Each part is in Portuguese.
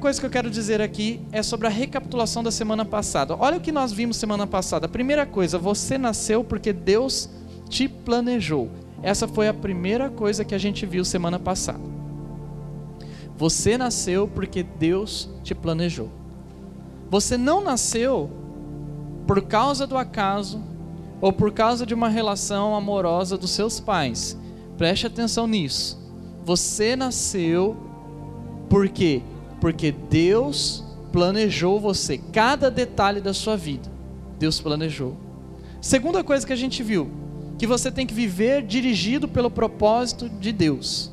coisa que eu quero dizer aqui é sobre a recapitulação da semana passada. Olha o que nós vimos semana passada. A primeira coisa, você nasceu porque Deus te planejou. Essa foi a primeira coisa que a gente viu semana passada. Você nasceu porque Deus te planejou. Você não nasceu por causa do acaso ou por causa de uma relação amorosa dos seus pais. Preste atenção nisso. Você nasceu por quê? Porque Deus planejou você, cada detalhe da sua vida. Deus planejou. Segunda coisa que a gente viu, que você tem que viver dirigido pelo propósito de Deus.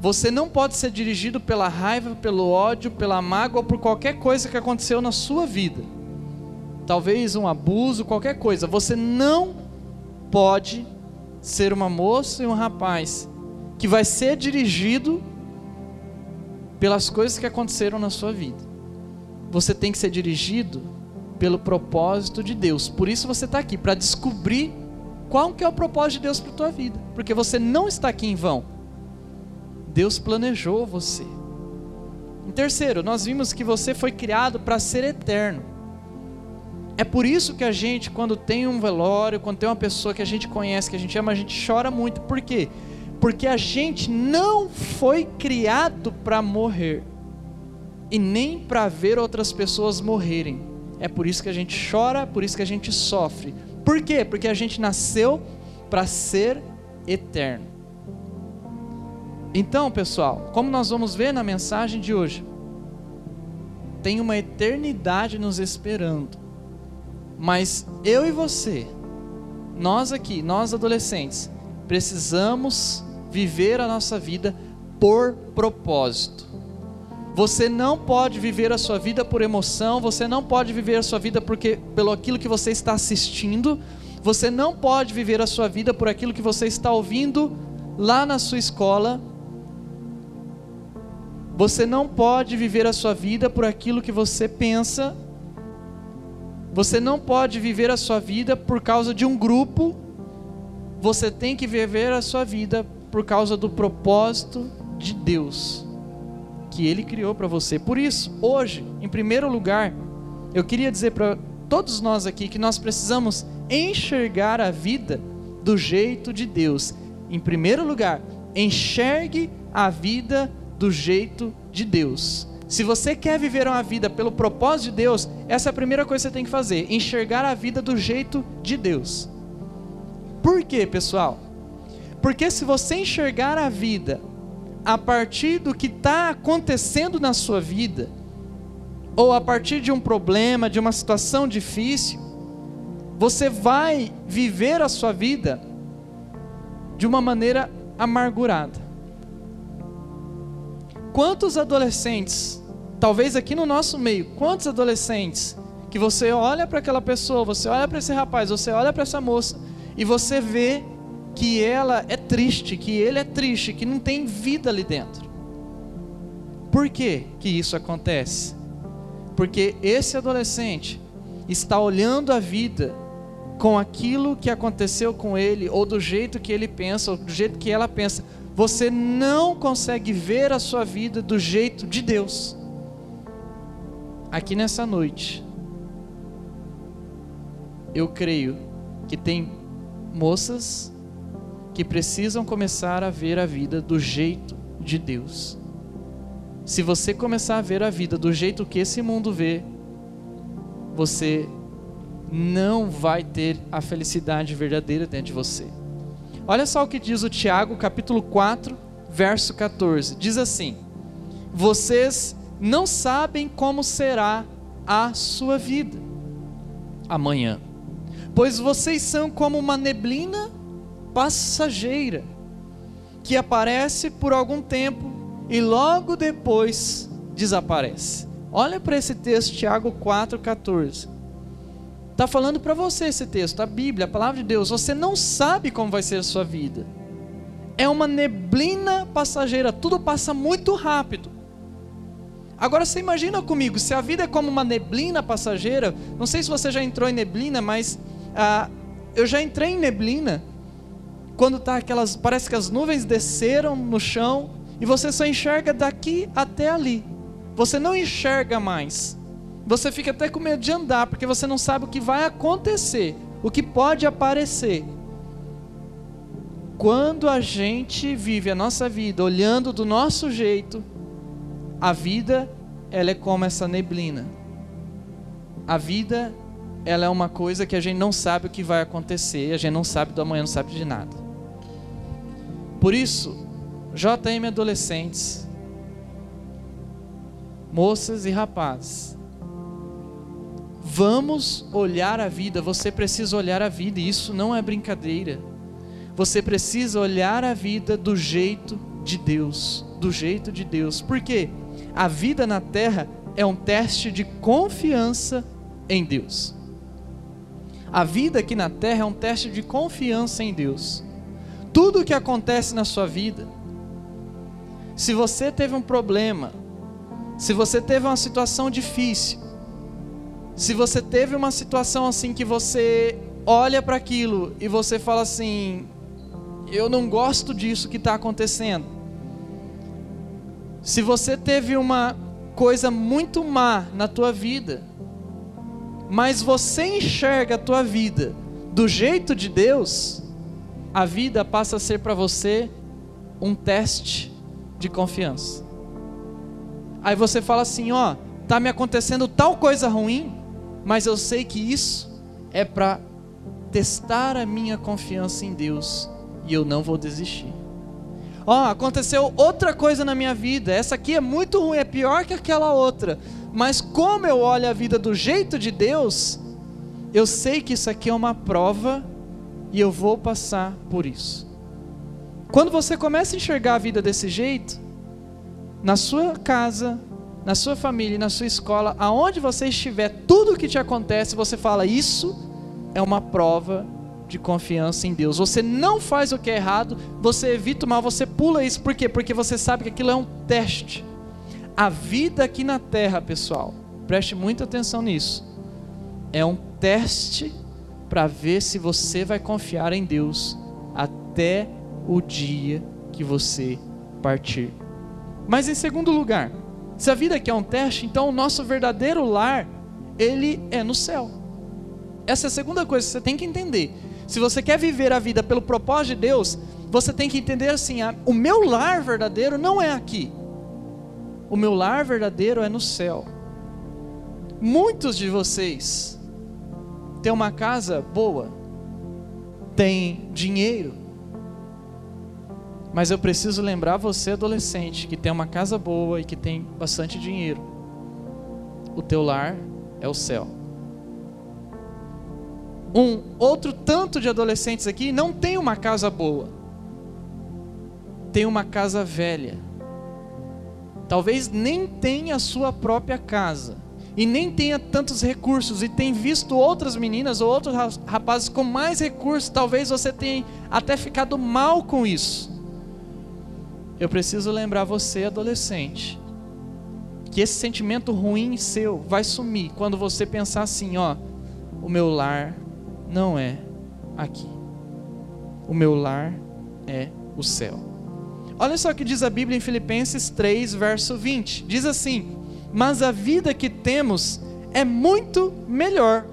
Você não pode ser dirigido pela raiva, pelo ódio, pela mágoa por qualquer coisa que aconteceu na sua vida. Talvez um abuso, qualquer coisa. Você não pode ser uma moça e um rapaz que vai ser dirigido pelas coisas que aconteceram na sua vida. Você tem que ser dirigido pelo propósito de Deus. Por isso você está aqui para descobrir qual que é o propósito de Deus para a tua vida, porque você não está aqui em vão. Deus planejou você. Em terceiro, nós vimos que você foi criado para ser eterno. É por isso que a gente, quando tem um velório, quando tem uma pessoa que a gente conhece, que a gente ama, a gente chora muito. Por quê? Porque a gente não foi criado para morrer e nem para ver outras pessoas morrerem. É por isso que a gente chora, por isso que a gente sofre. Por quê? Porque a gente nasceu para ser eterno. Então, pessoal, como nós vamos ver na mensagem de hoje, tem uma eternidade nos esperando. Mas eu e você, nós aqui, nós adolescentes, precisamos viver a nossa vida por propósito. Você não pode viver a sua vida por emoção, você não pode viver a sua vida porque pelo aquilo que você está assistindo, você não pode viver a sua vida por aquilo que você está ouvindo lá na sua escola. Você não pode viver a sua vida por aquilo que você pensa. Você não pode viver a sua vida por causa de um grupo. Você tem que viver a sua vida por causa do propósito de Deus que Ele criou para você. Por isso, hoje, em primeiro lugar, eu queria dizer para todos nós aqui que nós precisamos enxergar a vida do jeito de Deus. Em primeiro lugar, enxergue a vida do jeito de Deus. Se você quer viver uma vida pelo propósito de Deus, essa é a primeira coisa que você tem que fazer: enxergar a vida do jeito de Deus. Por quê, pessoal? Porque se você enxergar a vida a partir do que está acontecendo na sua vida, ou a partir de um problema, de uma situação difícil, você vai viver a sua vida de uma maneira amargurada. Quantos adolescentes, talvez aqui no nosso meio, quantos adolescentes que você olha para aquela pessoa, você olha para esse rapaz, você olha para essa moça e você vê que ela é triste, que ele é triste, que não tem vida ali dentro. Por que que isso acontece? Porque esse adolescente está olhando a vida com aquilo que aconteceu com ele, ou do jeito que ele pensa, ou do jeito que ela pensa. Você não consegue ver a sua vida do jeito de Deus. Aqui nessa noite, eu creio que tem moças que precisam começar a ver a vida do jeito de Deus. Se você começar a ver a vida do jeito que esse mundo vê, você não vai ter a felicidade verdadeira dentro de você. Olha só o que diz o Tiago, capítulo 4, verso 14. Diz assim: Vocês não sabem como será a sua vida amanhã, pois vocês são como uma neblina passageira que aparece por algum tempo e logo depois desaparece. Olha para esse texto, Tiago 4,14. Está falando para você esse texto, a Bíblia, a palavra de Deus. Você não sabe como vai ser a sua vida. É uma neblina passageira, tudo passa muito rápido. Agora você imagina comigo, se a vida é como uma neblina passageira, não sei se você já entrou em neblina, mas ah, eu já entrei em neblina quando tá aquelas, parece que as nuvens desceram no chão e você só enxerga daqui até ali. Você não enxerga mais. Você fica até com medo de andar, porque você não sabe o que vai acontecer, o que pode aparecer. Quando a gente vive a nossa vida olhando do nosso jeito, a vida ela é como essa neblina. A vida ela é uma coisa que a gente não sabe o que vai acontecer, a gente não sabe do amanhã, não sabe de nada. Por isso, JM adolescentes, moças e rapazes, vamos olhar a vida, você precisa olhar a vida, e isso não é brincadeira. Você precisa olhar a vida do jeito de Deus, do jeito de Deus. Por quê? A vida na terra é um teste de confiança em Deus. A vida aqui na terra é um teste de confiança em Deus. Tudo o que acontece na sua vida, se você teve um problema, se você teve uma situação difícil, se você teve uma situação assim que você olha para aquilo e você fala assim: eu não gosto disso que está acontecendo. Se você teve uma coisa muito má na tua vida, mas você enxerga a tua vida do jeito de Deus, a vida passa a ser para você um teste de confiança. Aí você fala assim, ó, tá me acontecendo tal coisa ruim, mas eu sei que isso é para testar a minha confiança em Deus e eu não vou desistir. Ó, aconteceu outra coisa na minha vida. Essa aqui é muito ruim, é pior que aquela outra. Mas como eu olho a vida do jeito de Deus, eu sei que isso aqui é uma prova e eu vou passar por isso. Quando você começa a enxergar a vida desse jeito, na sua casa, na sua família, na sua escola, aonde você estiver, tudo o que te acontece, você fala: Isso é uma prova de confiança em Deus. Você não faz o que é errado, você evita o mal, você pula isso. Por quê? Porque você sabe que aquilo é um teste. A vida aqui na terra, pessoal, preste muita atenção nisso. É um teste para ver se você vai confiar em Deus até o dia que você partir. Mas em segundo lugar, se a vida aqui é um teste, então o nosso verdadeiro lar, ele é no céu. Essa é a segunda coisa que você tem que entender. Se você quer viver a vida pelo propósito de Deus, você tem que entender assim: o meu lar verdadeiro não é aqui. O meu lar verdadeiro é no céu. Muitos de vocês têm uma casa boa, têm dinheiro, mas eu preciso lembrar você, adolescente, que tem uma casa boa e que tem bastante dinheiro. O teu lar é o céu. Um outro tanto de adolescentes aqui não tem uma casa boa, tem uma casa velha talvez nem tenha a sua própria casa e nem tenha tantos recursos e tem visto outras meninas ou outros rapazes com mais recursos, talvez você tenha até ficado mal com isso. Eu preciso lembrar você, adolescente, que esse sentimento ruim seu vai sumir quando você pensar assim, ó, o meu lar não é aqui. O meu lar é o céu. Olha só o que diz a Bíblia em Filipenses 3, verso 20. Diz assim: Mas a vida que temos é muito melhor.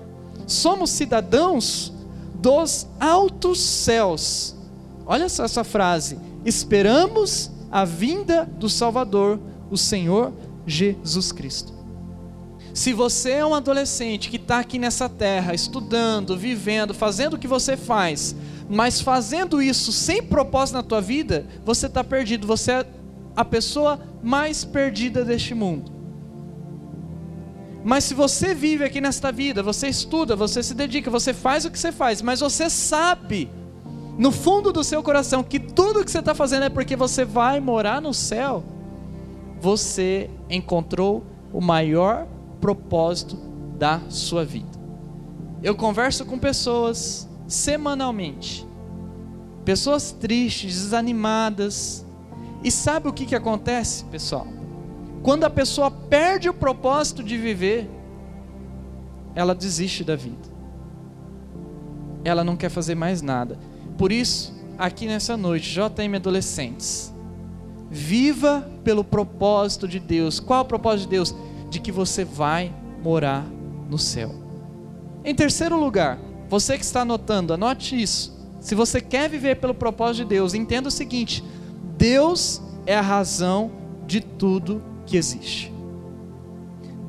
Somos cidadãos dos altos céus. Olha só essa frase. Esperamos a vinda do Salvador, o Senhor Jesus Cristo. Se você é um adolescente que está aqui nessa terra, estudando, vivendo, fazendo o que você faz, mas fazendo isso sem propósito na tua vida, você está perdido. Você é a pessoa mais perdida deste mundo. Mas se você vive aqui nesta vida, você estuda, você se dedica, você faz o que você faz, mas você sabe, no fundo do seu coração, que tudo que você está fazendo é porque você vai morar no céu, você encontrou o maior propósito da sua vida. Eu converso com pessoas semanalmente. Pessoas tristes, desanimadas. E sabe o que, que acontece, pessoal? Quando a pessoa perde o propósito de viver, ela desiste da vida. Ela não quer fazer mais nada. Por isso, aqui nessa noite, JM Adolescentes, Viva pelo propósito de Deus. Qual o propósito de Deus? De que você vai morar no céu. Em terceiro lugar, você que está anotando, anote isso. Se você quer viver pelo propósito de Deus, entenda o seguinte: Deus é a razão de tudo que existe.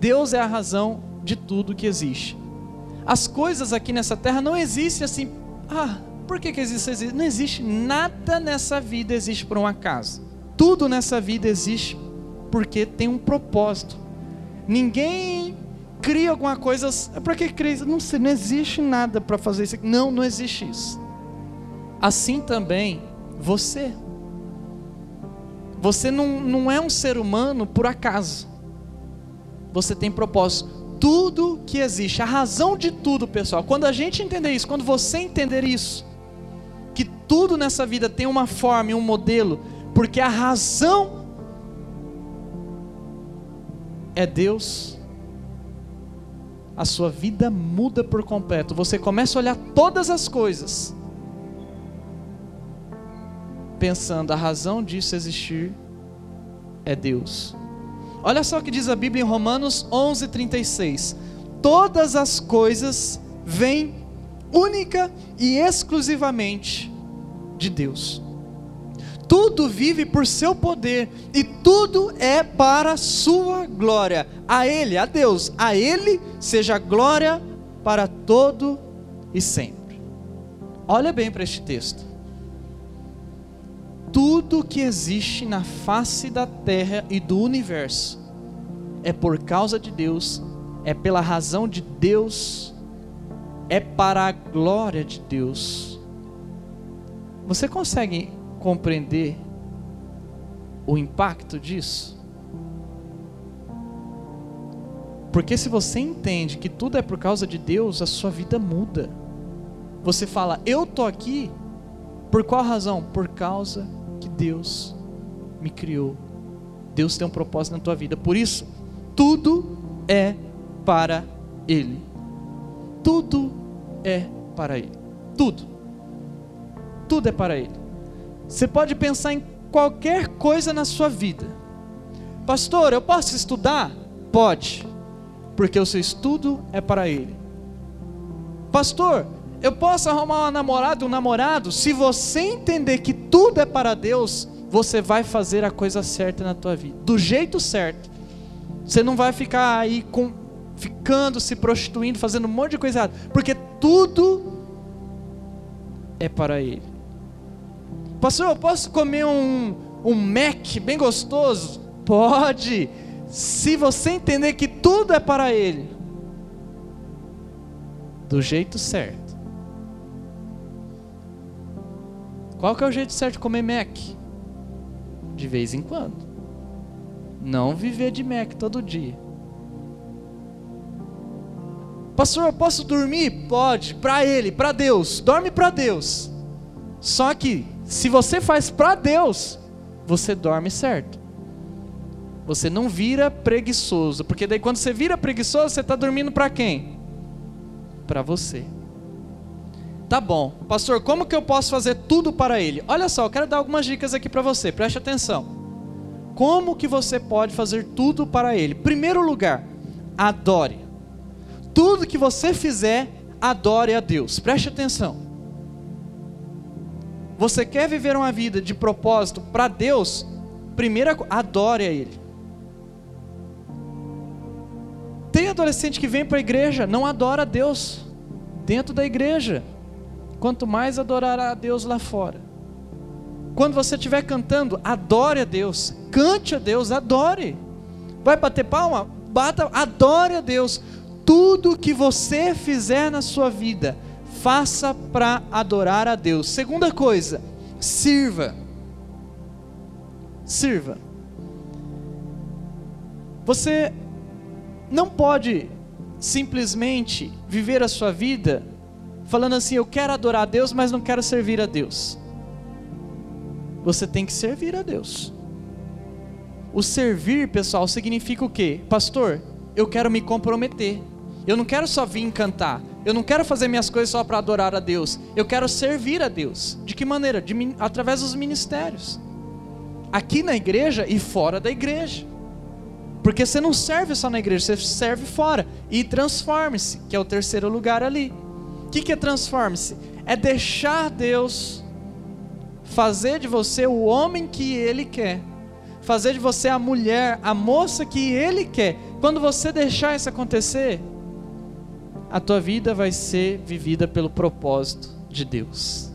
Deus é a razão de tudo que existe. As coisas aqui nessa terra não existem assim. Ah, por que, que existe? Não existe nada nessa vida existe por um acaso. Tudo nessa vida existe porque tem um propósito. Ninguém cria alguma coisa. Para que cria? Não, não existe nada para fazer isso. Não, não existe isso. Assim também você. Você não, não é um ser humano por acaso. Você tem propósito. Tudo que existe, a razão de tudo, pessoal. Quando a gente entender isso, quando você entender isso, que tudo nessa vida tem uma forma e um modelo, porque a razão é Deus, a sua vida muda por completo. Você começa a olhar todas as coisas, pensando, a razão disso existir é Deus. Olha só o que diz a Bíblia em Romanos 11:36. Todas as coisas vêm única e exclusivamente de Deus. Tudo vive por seu poder e tudo é para sua glória. A Ele, a Deus, a Ele seja glória para todo e sempre. Olha bem para este texto. Tudo que existe na face da terra e do universo é por causa de Deus, é pela razão de Deus, é para a glória de Deus. Você consegue compreender o impacto disso? Porque se você entende que tudo é por causa de Deus, a sua vida muda. Você fala, eu tô aqui por qual razão? Por causa que Deus me criou. Deus tem um propósito na tua vida. Por isso, tudo é para Ele. Tudo é para Ele. Tudo. Tudo é para Ele. Você pode pensar em qualquer coisa na sua vida. Pastor, eu posso estudar? Pode, porque o seu estudo é para Ele. Pastor, eu posso arrumar uma namorada, um namorado? Se você entender que tudo é para Deus, você vai fazer a coisa certa na tua vida, do jeito certo. Você não vai ficar aí com, ficando, se prostituindo, fazendo um monte de coisa errada, porque tudo é para Ele. Pastor, eu posso comer um, um Mac bem gostoso? Pode, se você entender que tudo é para Ele, do jeito certo. Qual que é o jeito certo de comer Mac? De vez em quando. Não viver de Mac todo dia. Pastor, eu posso dormir? Pode, para Ele, para Deus. Dorme para Deus. Só que se você faz para Deus, você dorme certo. Você não vira preguiçoso, porque daí quando você vira preguiçoso, você está dormindo para quem? Para você. Tá bom, pastor, como que eu posso fazer tudo para Ele? Olha só, eu quero dar algumas dicas aqui para você, preste atenção. Como que você pode fazer tudo para Ele? Primeiro lugar, adore. Tudo que você fizer, adore a Deus. Preste atenção. Você quer viver uma vida de propósito para Deus? Primeira, adore a Ele. Tem adolescente que vem para a igreja, não adora a Deus dentro da igreja. Quanto mais adorará a Deus lá fora. Quando você estiver cantando, adore a Deus, cante a Deus, adore. Vai bater palma? Bata, adore a Deus. Tudo que você fizer na sua vida, faça para adorar a Deus. Segunda coisa, sirva. Sirva. Você não pode simplesmente viver a sua vida falando assim: eu quero adorar a Deus, mas não quero servir a Deus. Você tem que servir a Deus. O servir, pessoal, significa o quê? Pastor, eu quero me comprometer. Eu não quero só vir cantar. Eu não quero fazer minhas coisas só para adorar a Deus. Eu quero servir a Deus. De que maneira? De, através dos ministérios. aqui na igreja e fora da igreja. Porque você não serve só na igreja, você serve fora. E transforme-se, que é o terceiro lugar ali. O que, que é transforme-se? É deixar Deus fazer de você o homem que Ele quer, fazer de você a mulher, a moça que Ele quer. Quando você deixar isso acontecer, a tua vida vai ser vivida pelo propósito de Deus.